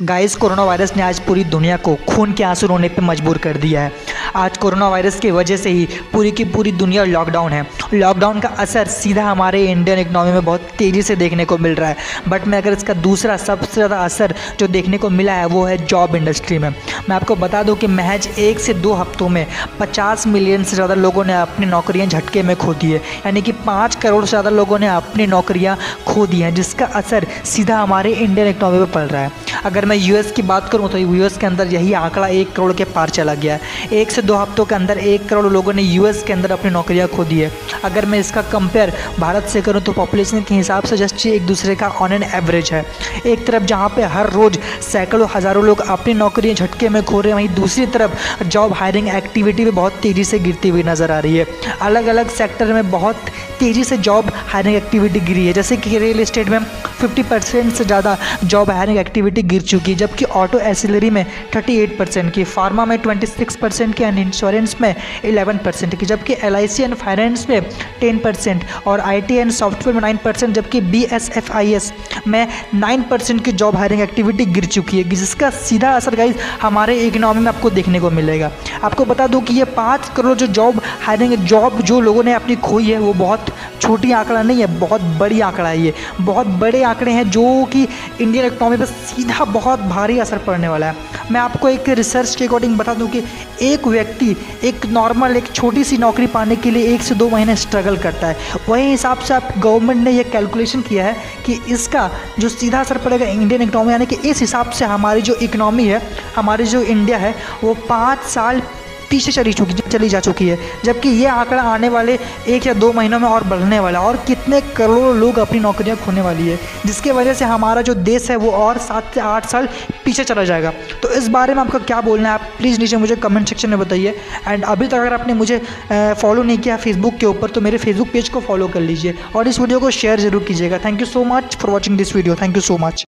Guys corona virus ने आज पूरी दुनिया को खून के आँसू रोने पर मजबूर कर दिया है। आज कोरोना वायरस की वजह से ही पूरी की पूरी दुनिया लॉकडाउन है। लॉकडाउन का असर सीधा हमारे इंडियन इकनॉमी में बहुत तेज़ी से देखने को मिल रहा है। बट मैं अगर इसका दूसरा सबसे ज़्यादा असर जो देखने को मिला है, वो है जॉब इंडस्ट्री में। मैं आपको बता दूँ कि महज एक से दो हफ्तों में पचास मिलियन से ज़्यादा लोगों ने अपनी नौकरियाँ झटके में खो दी है। यानी कि पाँच करोड़ से ज़्यादा लोगों ने अपनी नौकरियाँ खो दी हैं, जिसका असर सीधा हमारे इंडियन इकनॉमी पर पड़ रहा है। अगर मैं यूएस की बात करूँ तो यूएस के अंदर यही आंकड़ा एक करोड़ के पार चला गया है। एक से दो हफ्तों के अंदर एक करोड़ लोगों ने यूएस के अंदर अपनी नौकरियाँ खो दी है। अगर मैं इसका कंपेयर भारत से करूँ तो पॉपुलेशन के हिसाब से जस्ट एक दूसरे का ऑन एन एवरेज है। एक तरफ़ जहाँ पर हर रोज़ सैकड़ों हज़ारों लोग अपनी नौकरियाँ झटके में खो रहे हैं, वहीं दूसरी तरफ़ जॉब हायरिंग एक्टिविटी भी बहुत तेज़ी से गिरती हुई नज़र आ रही है। अलग अलग सेक्टर में बहुत तेज़ी से जॉब हायरिंग एक्टिविटी गिरी है। जैसे कि रियल इस्टेट में 50 परसेंट से ज़्यादा जॉब हायरिंग एक्टिविटी गिर चुकी है, जबकि ऑटो एसिलरी में 38 परसेंट की फार्मा में 26 परसेंट की एंड इंश्योरेंस में 11 परसेंट की, जबकि L I C and finance में 10 परसेंट और आई टी एंड सॉफ्टवेयर में 9 परसेंट जबकि B S F I S में 9 परसेंट की जॉब हायरिंग एक्टिविटी गिर चुकी है। जिसका सीधा असर गाइज़ हमारे इकनॉमी में आपको देखने को मिलेगा। आपको बता दूँ कि ये पाँच करोड़ जो जॉब हायरिंग जॉब जो लोगों ने अपनी खोई है, वो छोटी आंकड़ा नहीं है, बहुत बड़ी आंकड़ा है ये। बहुत बड़े आंकड़े हैं जो कि इंडियन इकनॉमी पर सीधा बहुत भारी असर पड़ने वाला है। मैं आपको एक रिसर्च के अकॉर्डिंग बता दूँ कि एक व्यक्ति, एक नॉर्मल एक छोटी सी नौकरी पाने के लिए एक से दो महीने स्ट्रगल करता है। वही हिसाब से आप गवर्नमेंट ने यह कैलकुलेशन किया है कि इसका जो सीधा असर पड़ेगा इंडियन इकनॉमी यानी कि इस हिसाब से हमारी जो इकनॉमी है, हमारी जो इंडिया है, वो पाँच साल पीछे चली चुकी, चली जा चुकी है, जबकि ये आंकड़ा आने वाले एक या दो महीनों में और बढ़ने वाला है और कितने करोड़ों लोग अपनी नौकरियाँ खोने वाली है। जिसके वजह से हमारा जो देश है, वो और सात से आठ साल पीछे चला जाएगा। तो इस बारे में आपका क्या बोलना है, आप प्लीज़ नीचे मुझे कमेंट सेक्शन में बताइए। एंड अभी तक अगर आपने मुझे फॉलो नहीं किया फेसबुक के ऊपर तो मेरे फेसबुक पेज को फॉलो कर लीजिए और इस वीडियो को शेयर ज़रूर कीजिएगा। Thank you so much for watching this video thank you so much